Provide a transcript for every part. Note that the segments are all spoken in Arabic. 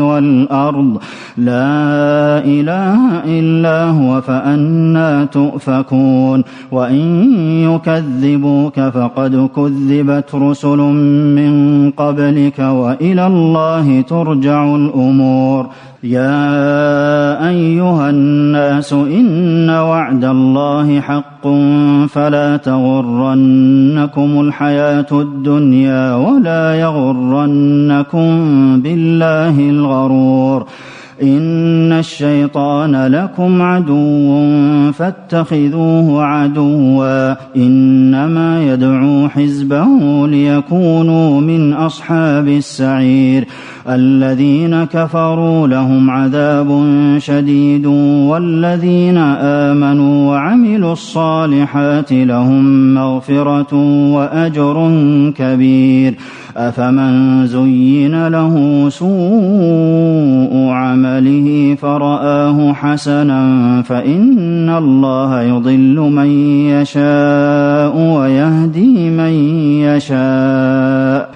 والأرض. لا إله إلا هو فأنا تؤفكون. وإن يكذبوك فقد كذبت رسل من قبلك وإلى الله ترجع الأمور. يا أيها الناس إن وعد الله حق فلا تغرنكم الحياة الدنيا ولا يغرنكم بالله الغرور إن الشيطان لكم عدو فاتخذوه عدوا إنما يدعو حزبه ليكونوا من أصحاب السعير الذين كفروا لهم عذاب شديد والذين آمنوا وعملوا الصالحات لهم مغفرة وأجر كبير أفمن زين له سوء عمله فرآه حسنا فإن الله يضل من يشاء ويهدي من يشاء.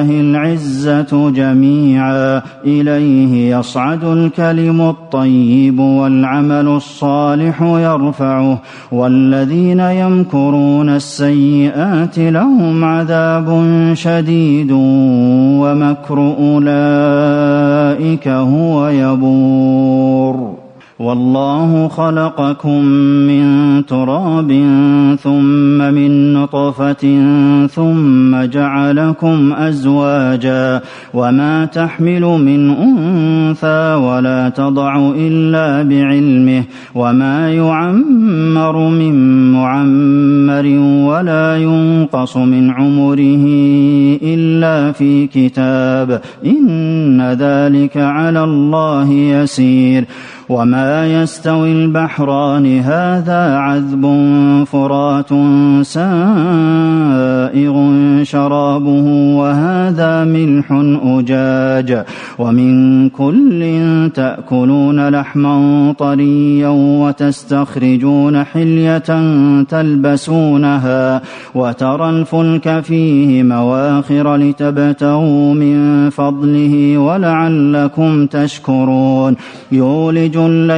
العزة جميعا إليه يصعد الكلم الطيب والعمل الصالح يرفعه والذين يمكرون السيئات لهم عذاب شديد ومكر أولئك هو يبور. والله خلقكم من تراب ثم من نطفة ثم جعلكم أزواجا وما تحمل من أنثى ولا تضع إلا بعلمه وما يعمر من معمر ولا ينقص من عمره إلا في كتاب إن ذلك على الله يسير وما يستوي البحران هذا عذب فرات سائغ شرابه وهذا ملح أجاج. ومن كل تأكلون لحما طريا وتستخرجون حلية تلبسونها وترى الفلك فيه مواخر لتبتغوا من فضله ولعلكم تشكرون. يولج الليل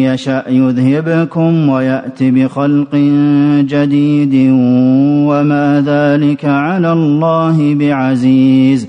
يشأ يذهبكم ويأت بخلق جديد وما ذلك على الله بعزيز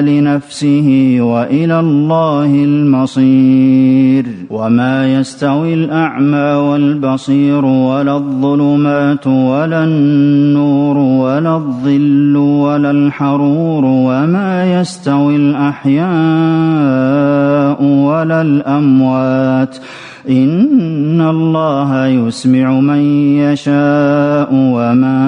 لنفسه وإلى الله المصير. وما يستوي الأعمى والبصير ولا الظلمات ولا النور ولا الظل ولا الحرور وما يستوي الأحياء ولا الأموات. إن الله يسمع من يشاء وما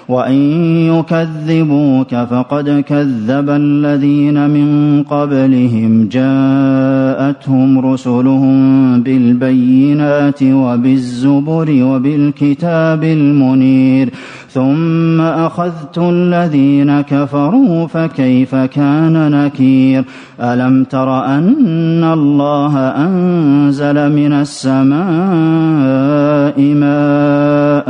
وإن يكذبوك فقد كذب الذين من قبلهم جاءتهم رسلهم بالبينات وبالزبر وبالكتاب المنير ثم أخذت الذين كفروا فكيف كان نكير ألم تر أن الله أنزل من السماء ماء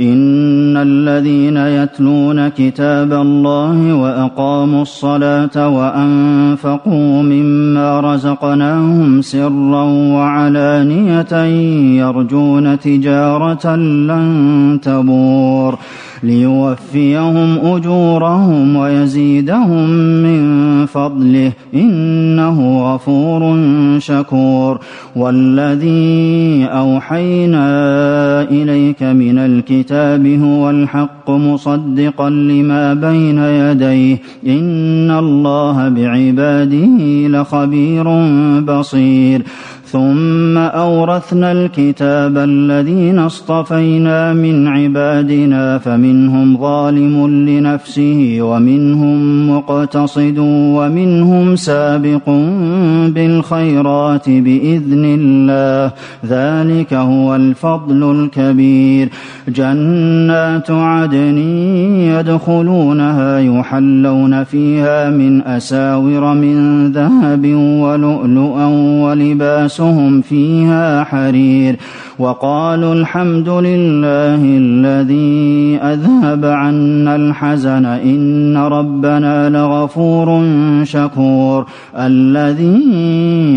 إن الذين يتلون كتاب الله وأقاموا الصلاة وأنفقوا مما رزقناهم سرا وعلانية يرجون تجارة لن تبور ليوفيهم أجورهم ويزيدهم من فضله إنه غفور شكور والذي أوحينا إليك من الكتاب هو الحق مصدقا لما بين يديه. إن الله بعباده لخبير بصير. ثم أورثنا الكتاب الذين اصطفينا من عبادنا فمنهم ظالم لنفسه ومنهم مقتصد ومنهم سابق بالخيرات بإذن الله. ذلك هو الفضل الكبير. جنات عدن يدخلونها يحلون فيها من أساور من ذهب ولؤلؤا ولباس يلبسهم فيها حرير وقالوا الحمد لله الذي أذهب عنا الحزن إن ربنا لغفور شكور الذي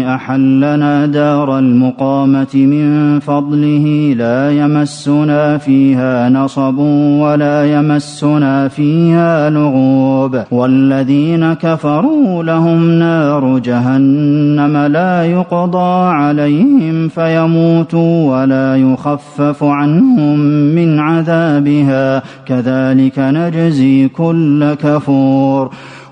أحلنا دار المقامة من فضله لا يمسنا فيها نصب ولا يمسنا فيها لغوب والذين كفروا لهم نار جهنم لا يقضى عليهم فيموتوا ولا يخفف عنهم من عذابها. كذلك نجزي كل كفور.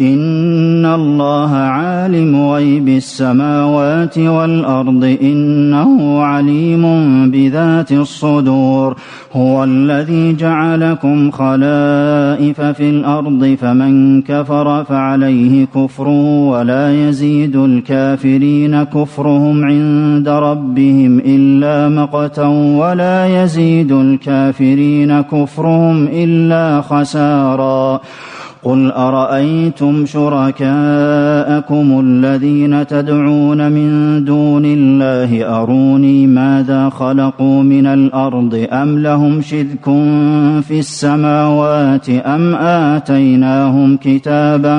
إن الله عالم غيب السماوات والأرض إنه عليم بذات الصدور هو الذي جعلكم خلائف في الأرض فمن كفر فعليه كفر ولا يزيد الكافرين كفرهم عند ربهم إلا مقتا ولا يزيد الكافرين كفرهم إلا خسارا قل أرأيتم شركاءكم الذين تدعون من دون الله أروني ماذا خلقوا من الأرض أم لهم شرك في السماوات أم آتيناهم كتابا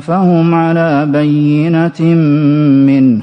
فهم على بينة منه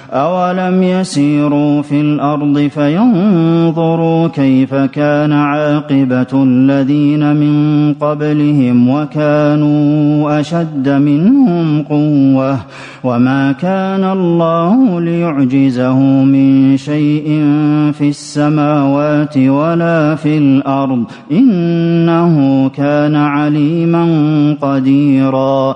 أولم يسيروا في الأرض فينظروا كيف كان عاقبة الذين من قبلهم وكانوا أشد منهم قوة وما كان الله ليعجزه من شيء في السماوات ولا في الأرض إنه كان عليما قديرا